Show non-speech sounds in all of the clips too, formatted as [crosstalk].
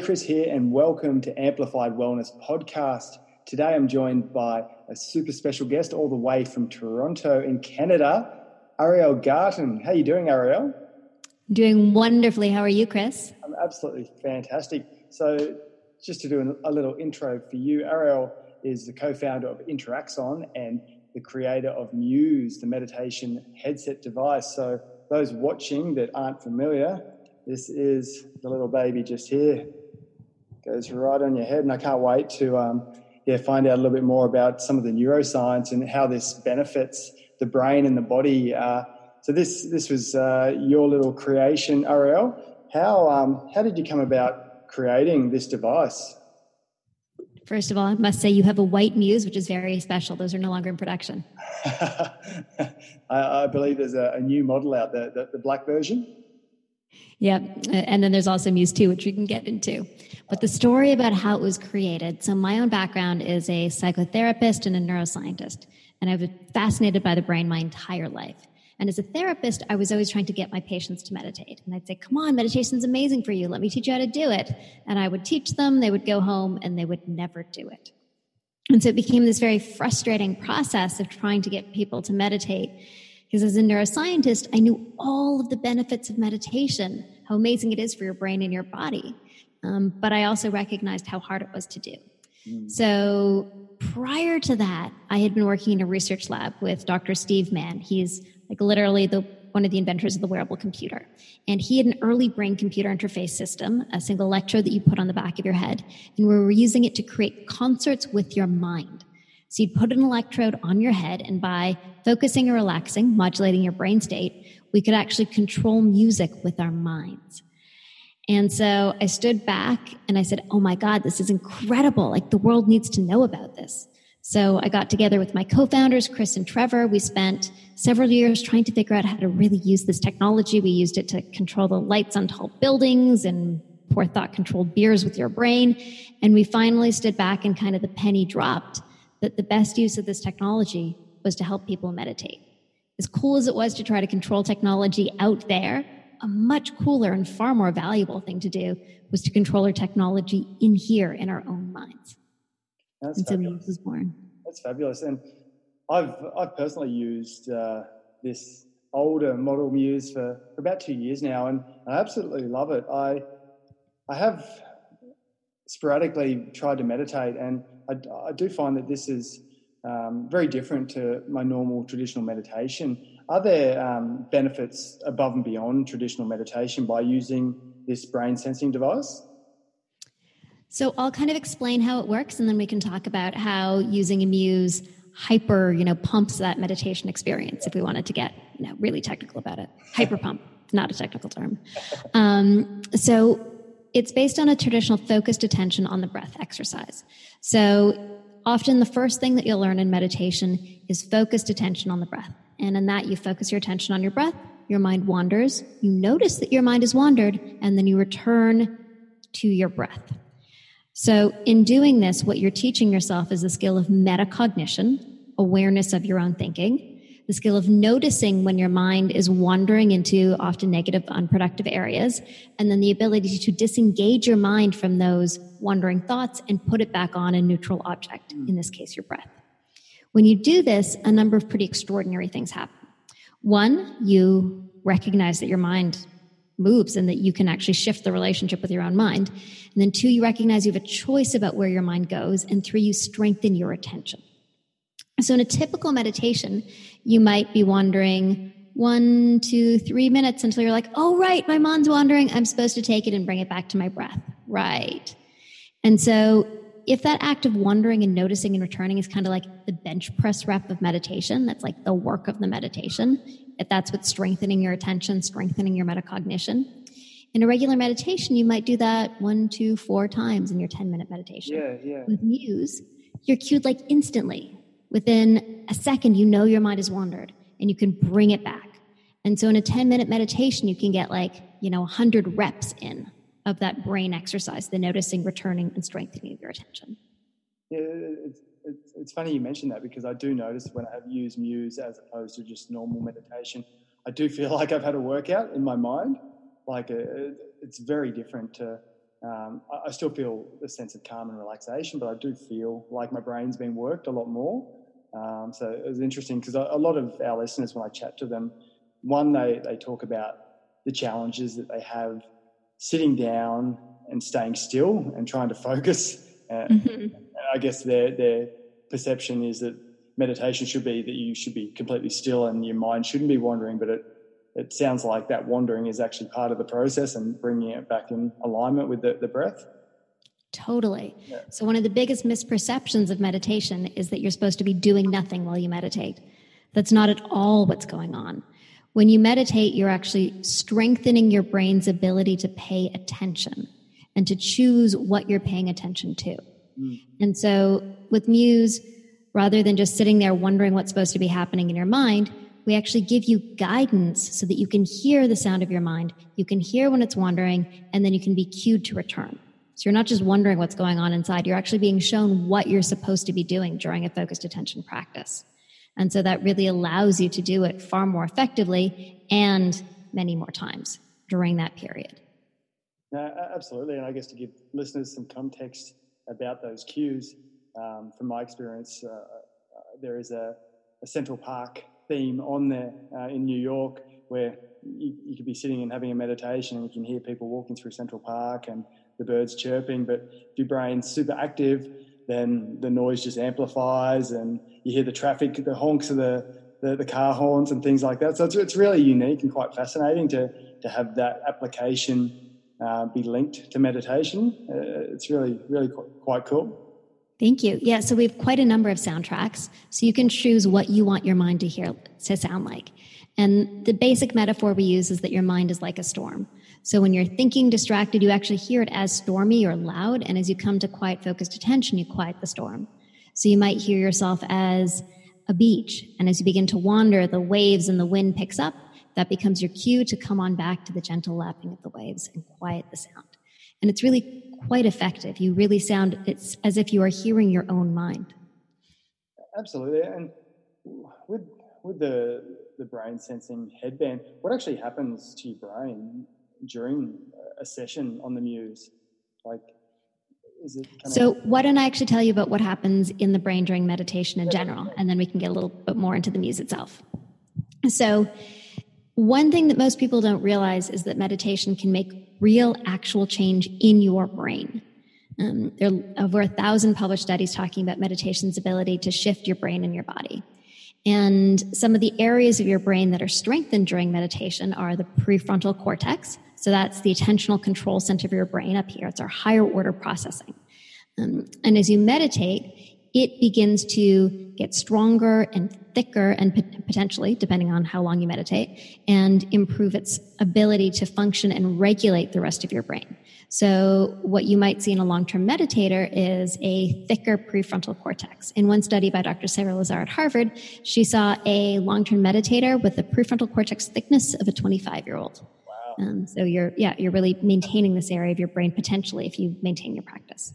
Chris here, and welcome to Amplified Wellness Podcast. Today I'm joined by a super special guest all the way from Toronto in Canada, Ariel Garten. How are you doing, Ariel? Doing wonderfully. How are you, Chris? I'm absolutely fantastic. So, just to do a little intro for you, Ariel is the co-founder of Interaxon and the creator of Muse, the meditation headset device. So, those watching that aren't familiar, this is the little baby just here. Goes right on your head, and I can't wait to um, yeah find out a little bit more about some of the neuroscience and how this benefits the brain and the body. Uh, so this this was uh, your little creation, Ariel. How um, how did you come about creating this device? First of all, I must say you have a white muse, which is very special. Those are no longer in production. [laughs] I, I, believe there's a, a, new model out there, the, the black version. Yep. And then there's also Muse 2, which we can get into. But the story about how it was created so, my own background is a psychotherapist and a neuroscientist. And I've been fascinated by the brain my entire life. And as a therapist, I was always trying to get my patients to meditate. And I'd say, come on, meditation's amazing for you. Let me teach you how to do it. And I would teach them, they would go home, and they would never do it. And so it became this very frustrating process of trying to get people to meditate. Because as a neuroscientist, I knew all of the benefits of meditation, how amazing it is for your brain and your body. Um, but I also recognized how hard it was to do. Mm. So prior to that, I had been working in a research lab with Dr. Steve Mann. He's like literally the one of the inventors of the wearable computer. And he had an early brain computer interface system, a single electrode that you put on the back of your head. And we were using it to create concerts with your mind. So you'd put an electrode on your head, and by focusing or relaxing, modulating your brain state, we could actually control music with our minds. And so I stood back and I said, Oh my God, this is incredible. Like the world needs to know about this. So I got together with my co-founders, Chris and Trevor. We spent several years trying to figure out how to really use this technology. We used it to control the lights on tall buildings and pour thought controlled beers with your brain. And we finally stood back and kind of the penny dropped that the best use of this technology was to help people meditate. As cool as it was to try to control technology out there, a much cooler and far more valuable thing to do was to control our technology in here in our own minds. That's and fabulous. so was born. That's fabulous. And I've I've personally used uh, this older model Muse for, for about two years now, and I absolutely love it. I I have sporadically tried to meditate, and I, I do find that this is um, very different to my normal traditional meditation. Are there um, benefits above and beyond traditional meditation by using this brain sensing device? So I'll kind of explain how it works, and then we can talk about how using a Muse hyper, you know, pumps that meditation experience. If we wanted to get, you know, really technical about it, hyper pump, not a technical term. Um, so it's based on a traditional focused attention on the breath exercise. So often the first thing that you'll learn in meditation is focused attention on the breath. And in that, you focus your attention on your breath, your mind wanders, you notice that your mind has wandered, and then you return to your breath. So, in doing this, what you're teaching yourself is the skill of metacognition, awareness of your own thinking, the skill of noticing when your mind is wandering into often negative, unproductive areas, and then the ability to disengage your mind from those wandering thoughts and put it back on a neutral object, hmm. in this case, your breath. When you do this, a number of pretty extraordinary things happen. One, you recognize that your mind moves and that you can actually shift the relationship with your own mind. And then two, you recognize you have a choice about where your mind goes. And three, you strengthen your attention. So in a typical meditation, you might be wandering one, two, three minutes until you're like, oh, right, my mind's wandering. I'm supposed to take it and bring it back to my breath. Right. And so if that act of wandering and noticing and returning is kind of like the bench press rep of meditation, that's like the work of the meditation, if that's what's strengthening your attention, strengthening your metacognition. In a regular meditation, you might do that one, two, four times in your 10 minute meditation. Yeah, yeah. With Muse, you're cued like instantly. Within a second, you know your mind has wandered and you can bring it back. And so in a 10 minute meditation, you can get like, you know, 100 reps in of that brain exercise, the noticing, returning, and strengthening of your attention. Yeah, it's, it's, it's funny you mentioned that because I do notice when I have used Muse as opposed to just normal meditation, I do feel [laughs] like I've had a workout in my mind. Like it's very different to um, I, I, still feel a sense of calm and relaxation, but I do feel like my brain's been worked a lot more. Um, so it was interesting because a, a lot of our listeners, when I chat to them, one, they, they talk about the challenges that they have sitting down and staying still and trying to focus. Uh, [laughs] mm-hmm. I guess their, their perception is that meditation should be that you should be completely still and your mind shouldn't be wandering, but it, it sounds like that wandering is actually part of the process and bringing it back in alignment with the, the breath. Totally. Yeah. So, one of the biggest misperceptions of meditation is that you're supposed to be doing nothing while you meditate. That's not at all what's going on. When you meditate, you're actually strengthening your brain's ability to pay attention and to choose what you're paying attention to. Mm. And so, with Muse, rather than just sitting there wondering what's supposed to be happening in your mind, we actually give you guidance so that you can hear the sound of your mind, you can hear when it's wandering, and then you can be cued to return. So you're not just wondering what's going on inside, you're actually being shown what you're supposed to be doing during a focused attention practice. And so that really allows you to do it far more effectively and many more times during that period. No, absolutely. And I guess to give listeners some context about those cues, um, from my experience, uh, uh, there is a, a Central Park theme on there uh, in New York where you, you, could be sitting and having a meditation and you can hear people walking through Central Park and the birds chirping. But if your brain's super active, then the noise just amplifies and you hear the traffic, the honks of the, the, the car horns and things like that. So it's, it's really unique and quite fascinating to, to have that application uh, be linked to meditation. Uh, it's really, really quite cool. Thank you. Yeah, so we have quite a number of soundtracks. So you can choose what you want your mind to hear to sound like. And the basic metaphor we use is that your mind is like a storm. So when you're thinking distracted, you actually hear it as stormy or loud. And as you come to quiet focused attention, you quiet the storm. So you might hear yourself as a beach. And as you begin to wander, the waves and the wind picks up. That becomes your cue to come on back to the gentle lapping of the waves and quiet the sound. And it's really quite effective. You really sound it's as if you are hearing your own mind. Absolutely. And with with the the brain sensing headband, what actually happens to your brain during a session on the Muse? Like so why don't I actually tell you about what happens in the brain during meditation in general, and then we can get a little bit more into the Muse itself. So one thing that most people don't realize is that meditation can make real, actual change in your brain. Um, there are over a thousand published studies talking about meditation's ability to shift your brain and your body. And some of the areas of your brain that are strengthened during meditation are the prefrontal cortex. So that's the attentional control center of your brain up here. It's our higher order processing. Um, and as you meditate, it begins to get stronger and thicker and potentially, depending on how long you meditate, and improve its ability to function and regulate the rest of your brain. So what you might see in a long-term meditator is a thicker prefrontal cortex. In one study by Dr. Sarah Lazar at Harvard, she saw a long-term meditator with a prefrontal cortex thickness of a 25-year-old. Wow. Um, so you're, yeah, you're really maintaining this area of your brain potentially if you maintain your practice.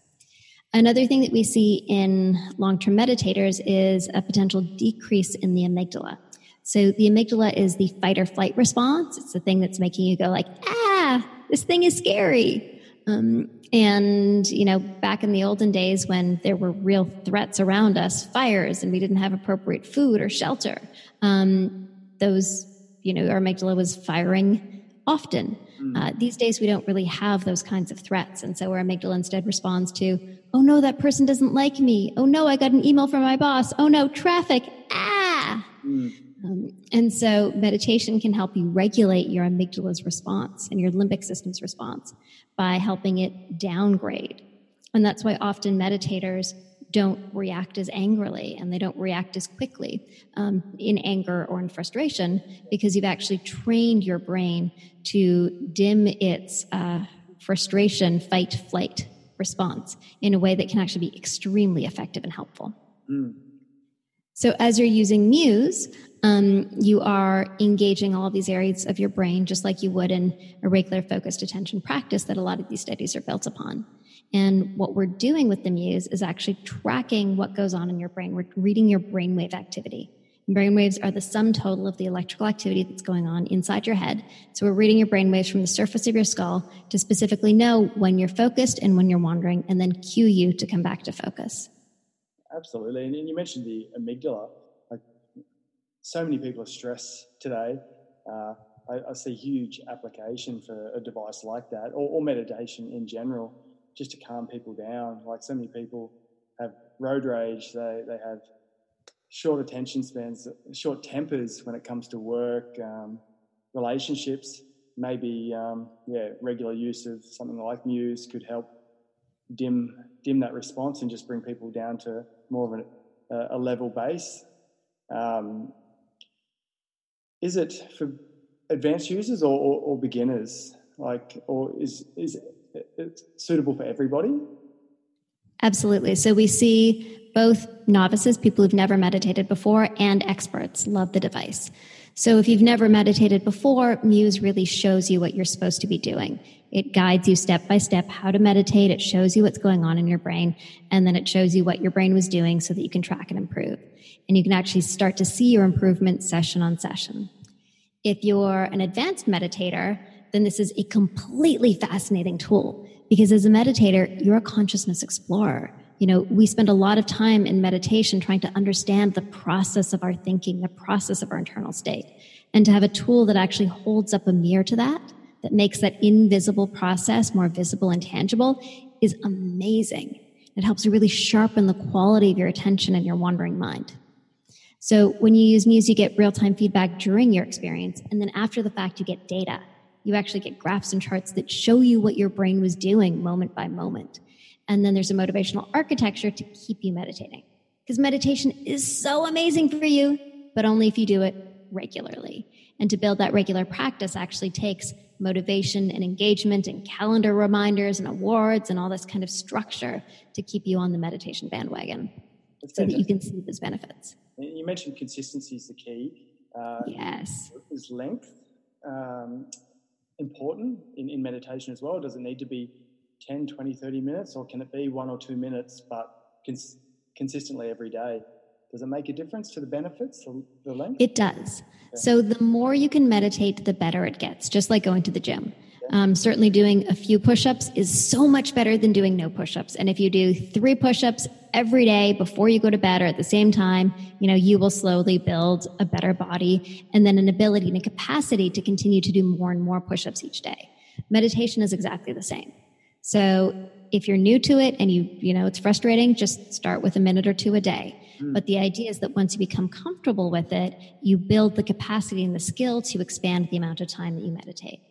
Another thing that we see in long term meditators is a potential decrease in the amygdala. So the amygdala is the fight or flight response. It's the thing that's making you go like, ah, this thing is scary. Um, and, you know, back in the olden days when there were real threats around us, fires, and we didn't have appropriate food or shelter, um, those, you know, our amygdala was firing often. Mm. Uh, these days, we don't really have those kinds of threats. And so our amygdala instead responds to, oh no, that person doesn't like me. Oh no, I got an email from my boss. Oh no, traffic. Ah. Mm. Um, and so meditation can help you regulate your amygdala's response and your limbic system's response by helping it downgrade. And that's why often meditators don't react as angrily and they don't react as quickly um, in anger or in frustration because you've actually trained your brain to dim its uh, frustration, fight, flight response in a way that can actually be extremely effective and helpful. Mm. So, as you're using Muse, um, you are engaging all these areas of your brain just like you would in a regular focused attention practice that a lot of these studies are built upon. And what we're doing with the Muse is actually tracking what goes on in your brain. We're reading your brainwave activity. Brainwaves are the sum total of the electrical activity that's going on inside your head. So we're reading your brainwaves from the surface of your skull to specifically know when you're focused and when you're wandering, and then cue you to come back to focus. Absolutely. And you mentioned the amygdala. Like so many people are stressed today. Uh, I, I, see huge application for a device like that, or, or meditation in general, just to calm people down. Like so many people have road rage. They they have short attention spans, short tempers when it comes to work, um, relationships. Maybe um, yeah, regular use of something like Muse could help dim dim that response and just bring people down to more of a, a level base. Um, is it for advanced users or, or, or, beginners? Like, or is is it suitable for everybody? Absolutely. So we see both novices, people who've never meditated before, and experts love the device. So if you've never meditated before, Muse really shows you what you're supposed to be doing. It guides you step by step how to meditate. It shows you what's going on in your brain. And then it shows you what your brain was doing so that you can track and improve. And you can actually start to see your improvement session on session. If you're an advanced meditator, then this is a completely fascinating tool because as a meditator, you're a consciousness explorer. You know, we spend a lot of time in meditation trying to understand the process of our thinking, the process of our internal state. And to have a tool that actually holds up a mirror to that, that makes that invisible process more visible and tangible is amazing. It helps you really sharpen the quality of your attention and your wandering mind. So when you use Muse, you get real time feedback during your experience. And then after the fact, you get data. You actually get graphs and charts that show you what your brain was doing moment by moment. And then there's a motivational architecture to keep you meditating. Because meditation is so amazing for you, but only if you do it regularly. And to build that regular practice actually takes motivation and engagement and calendar reminders and awards and all this kind of structure to keep you on the meditation bandwagon That's so fantastic. that you can see those benefits. You mentioned consistency is the key. Uh, yes. Is length um, important in, in meditation as well? Does it need to be 10, 20, 30 minutes, or can it be one or two minutes, but cons- consistently every day? Does it make a difference to the benefits, the length? It does. Okay. So the more you can meditate, the better it gets, just like going to the gym. Um, certainly, doing a few push ups is so much better than doing no push ups. And if you do three push ups every day before you go to bed or at the same time, you know, you will slowly build a better body and then an ability and a capacity to continue to do more and more push ups each day. Meditation is exactly the same. So if you're new to it and you, you know, it's frustrating, just start with a minute or two a day. Mm. But the idea is that once you become comfortable with it, you build the capacity and the skill to expand the amount of time that you meditate.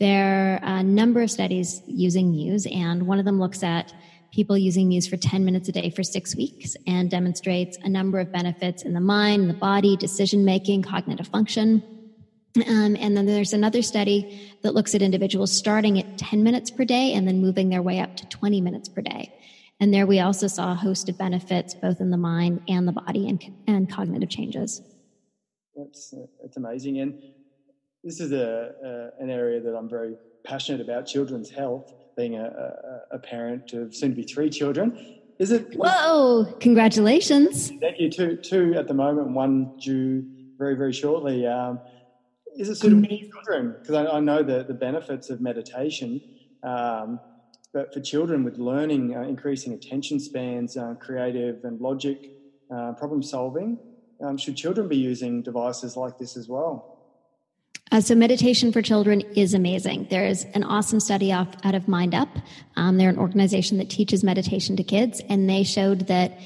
There are a number of studies using Muse, and one of them looks at people using Muse for 10 minutes a day for six weeks and demonstrates a number of benefits in the mind, the body, decision making, cognitive function. Um, and then there's another study that looks at individuals starting at 10 minutes per day and then moving their way up to 20 minutes per day. And there we also saw a host of benefits both in the mind and the body and, and cognitive changes. That's, that's amazing. And this is a, a, an area that I'm very passionate about children's health, being a, a, a parent of soon to be three children. Is it? Whoa! Congratulations. Thank you. Two, two at the moment, one due very, very shortly. Um, is it suitable for children? Because I, I, know the, the benefits of meditation, um, but for children with learning, uh, increasing attention spans, uh, creative and logic, uh, problem solving, um, should children be using devices like this as well? Uh, so meditation for children is amazing. There's an awesome study off, out of Mind Up. Um, they're an organization that teaches meditation to kids, and they showed that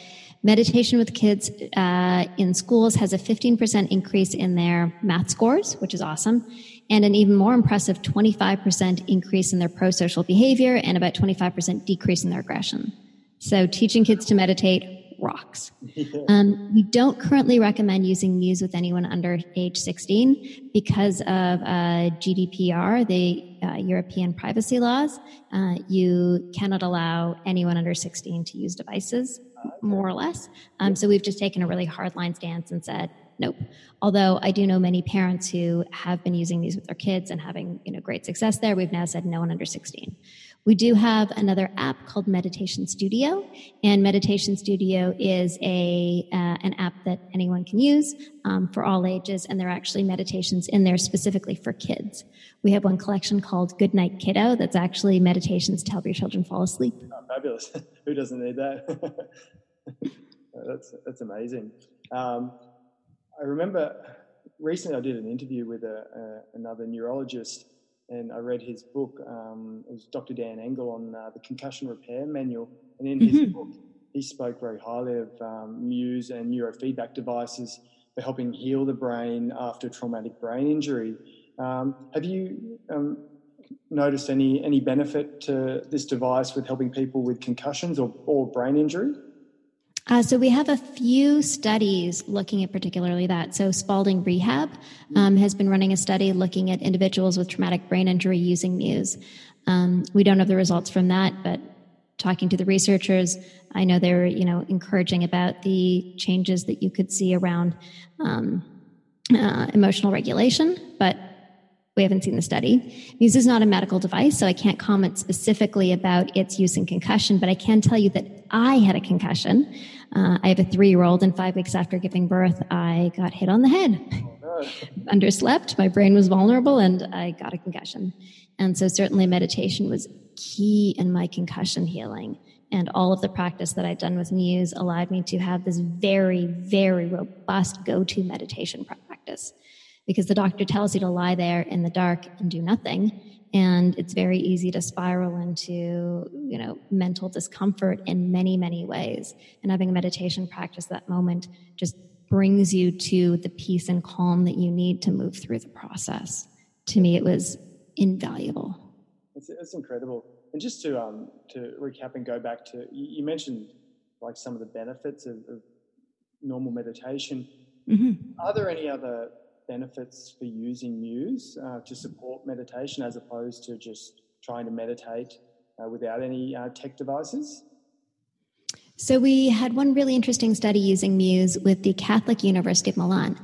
Meditation with kids uh, in schools has a 15% increase in their math scores, which is awesome, and an even more impressive 25% increase in their pro social behavior and about 25% decrease in their aggression. So, teaching kids to meditate rocks. [laughs] Um, we don't currently recommend using Muse with anyone under age 16 because of uh, GDPR, the uh, European privacy laws. Uh, you cannot allow anyone under 16 to use devices more or less. Um, so we've just taken a really hard line stance and said, nope. Although I do know many parents who have been using these with their kids and having you know great success there, we've now said no one under 16. We do have another app called Meditation Studio, and Meditation Studio is a uh, an app that anyone can use um, for all ages, and there are actually meditations in there specifically for kids. We have one collection called Good Night Kiddo that's actually meditations to help your children fall asleep. Oh, fabulous! [laughs] Who doesn't need that? [laughs] that's that's amazing. Um, I remember recently I did an interview with a, a, another neurologist, and I read his book. Um, it was Dr. Dan Engle on uh, the concussion repair manual, and in mm-hmm. his book, he spoke very highly of um, Muse and neurofeedback devices for helping heal the brain after traumatic brain injury. Um, have you um, noticed any any benefit to this device with helping people with concussions or, or brain injury? Uh, so we have a few studies looking at particularly that. So Spaulding Rehab um, has been running a study looking at individuals with traumatic brain injury using Muse. Um, we don't have the results from that, but talking to the researchers, I know they were, you know, encouraging about the changes that you could see around um, uh, emotional regulation, but we haven't seen the study. Muse is not a medical device, so I can't comment specifically about its use in concussion, but I can tell you that I had a concussion. Uh, I have a three year old, and five weeks after giving birth, I got hit on the head. Oh, Underslept, my brain was vulnerable, and I got a concussion. And so, certainly, meditation was key in my concussion healing. And all of the practice that I'd done with Muse allowed me to have this very, very robust go to meditation practice because the doctor tells you to lie there in the dark and do nothing and it's very easy to spiral into you know mental discomfort in many many ways. And having a meditation practice that moment just brings you to the peace and calm that you need to move through the process. To me it was invaluable. It's, it's incredible. And just to um to recap and go back to you, mentioned like some of the benefits of, of normal meditation. Mm-hmm. are there any other benefits for using Muse uh, to support meditation as opposed to just trying to meditate uh, without any uh, tech devices? So, we had one really interesting study using Muse with the Catholic University of Milan.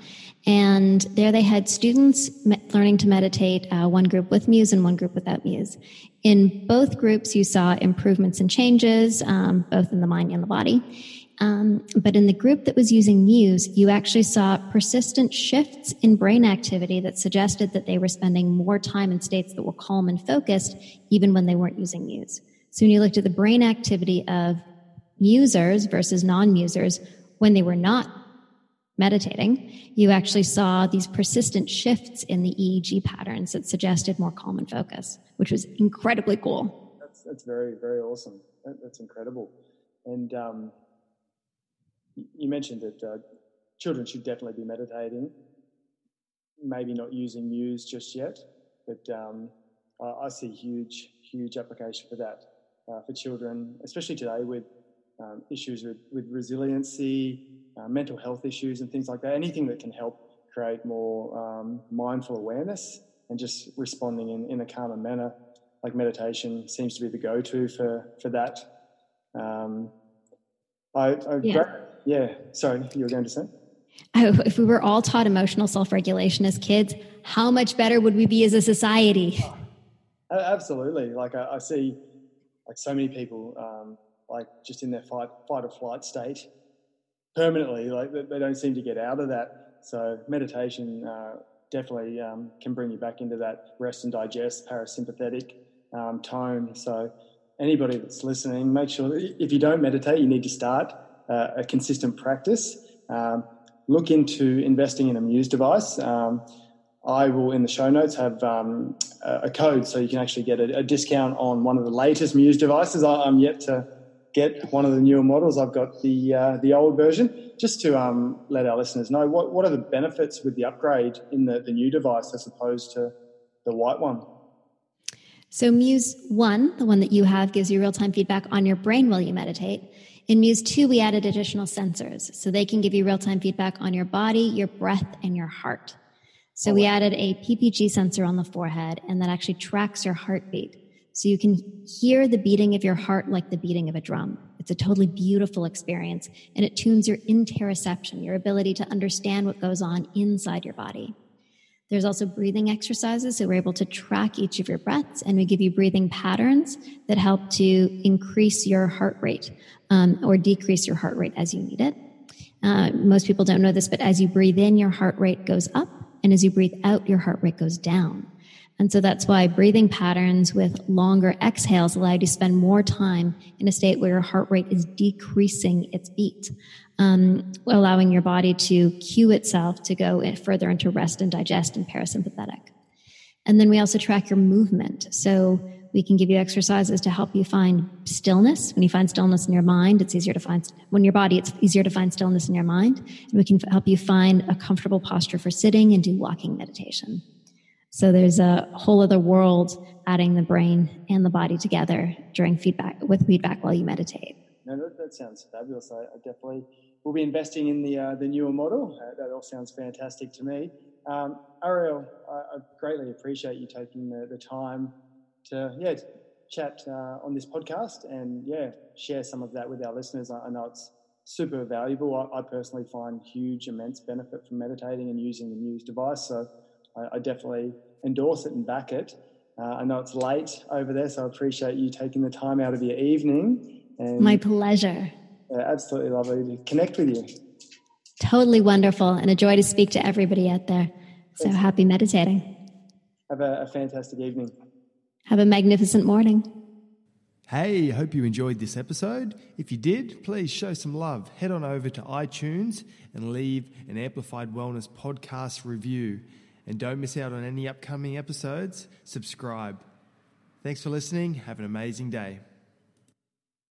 And there they had students learning to meditate, uh, one group with Muse and one group without Muse. In both groups, you saw improvements and changes, um, both in the mind and the body. Um, but in the group that was using Muse, you actually saw persistent shifts in brain activity that suggested that they were spending more time in states that were calm and focused, even when they weren't using Muse. So when you looked at the brain activity of musers versus non-musers when they were not meditating, you actually saw these persistent shifts in the EEG patterns that suggested more calm and focus, which was incredibly cool. That's, that's very, very awesome. That, that's incredible. And um, you mentioned that uh, children should definitely be meditating, maybe not using Muse just yet, but um, I, I, see huge, huge application for that uh, for children, especially today with um, issues with, with resiliency, uh, mental health issues, and things like that. Anything that can help create more um, mindful awareness and just responding in, in a calmer manner, like meditation, seems to be the go to for, for that. Um, I, I yeah. Yeah, sorry, you were going to say? Oh, if we were all taught emotional self regulation as kids, how much better would we be as a society? Absolutely. Like, I, I see like so many people, um, like just in their fight, fight or flight state permanently, like they don't seem to get out of that. So, meditation uh, definitely um, can bring you back into that rest and digest parasympathetic um, tone. So, anybody that's listening, make sure that if you don't meditate, you need to start uh, a consistent practice. Um, look into investing in a Muse device. Um, I will, in the show notes, have um, a code so you can actually get a, a, discount on one of the latest Muse devices. I, am yet to get one of the newer models. I've got the uh, the old version. Just to um, let our listeners know, what, what are the benefits with the upgrade in the, the new device as opposed to the white one? So, Muse 1, the one that you have, gives you real time feedback on your brain while you meditate. In Muse 2, we added additional sensors so they can give you real time feedback on your body, your breath, and your heart. So we added a PPG sensor on the forehead, and that actually tracks your heartbeat. So you can hear the beating of your heart like the beating of a drum. It's a totally beautiful experience, and it tunes your interoception, your ability to understand what goes on inside your body. There's also breathing exercises. So we're able to track each of your breaths and we give you breathing patterns that help to increase your heart rate um, or decrease your heart rate as you need it. Uh, most people don't know this, but as you breathe in, your heart rate goes up. And as you breathe out, your heart rate goes down. And so that's why breathing patterns with longer exhales allow you to spend more time in a state where your heart rate is decreasing its beat, um, allowing your body to cue itself to go further into rest and digest and parasympathetic. And then we also track your movement. So we can give you exercises to help you find stillness. When you find stillness in your mind, it's easier to find, when your body, it's easier to find stillness in your mind. And we can help you find a comfortable posture for sitting and do walking meditation. So there's a whole other world adding the brain and the body together during feedback with feedback while you meditate. No, that, that sounds fabulous. I, I, definitely will be investing in the uh, the newer model. Uh, that all sounds fantastic to me. Um, Ariel, I, I, greatly appreciate you taking the, the time to yeah chat uh, on this podcast and yeah share some of that with our listeners. I, I know it's super valuable. I, I personally find huge, immense benefit from meditating and using the Muse device. So I, I definitely endorse it and back it. Uh, I know it's late over there, so I appreciate you taking the time out of your evening. And, My pleasure. Absolutely lovely to connect with you. Totally wonderful and a joy to speak to everybody out there. So happy meditating. Have a, a fantastic evening. Have a magnificent morning. Hey, hope you enjoyed this episode. If you did, please show some love. Head on over to iTunes and leave an Amplified Wellness podcast review. And don't miss out on any upcoming episodes. Subscribe. Thanks for listening. Have an amazing day.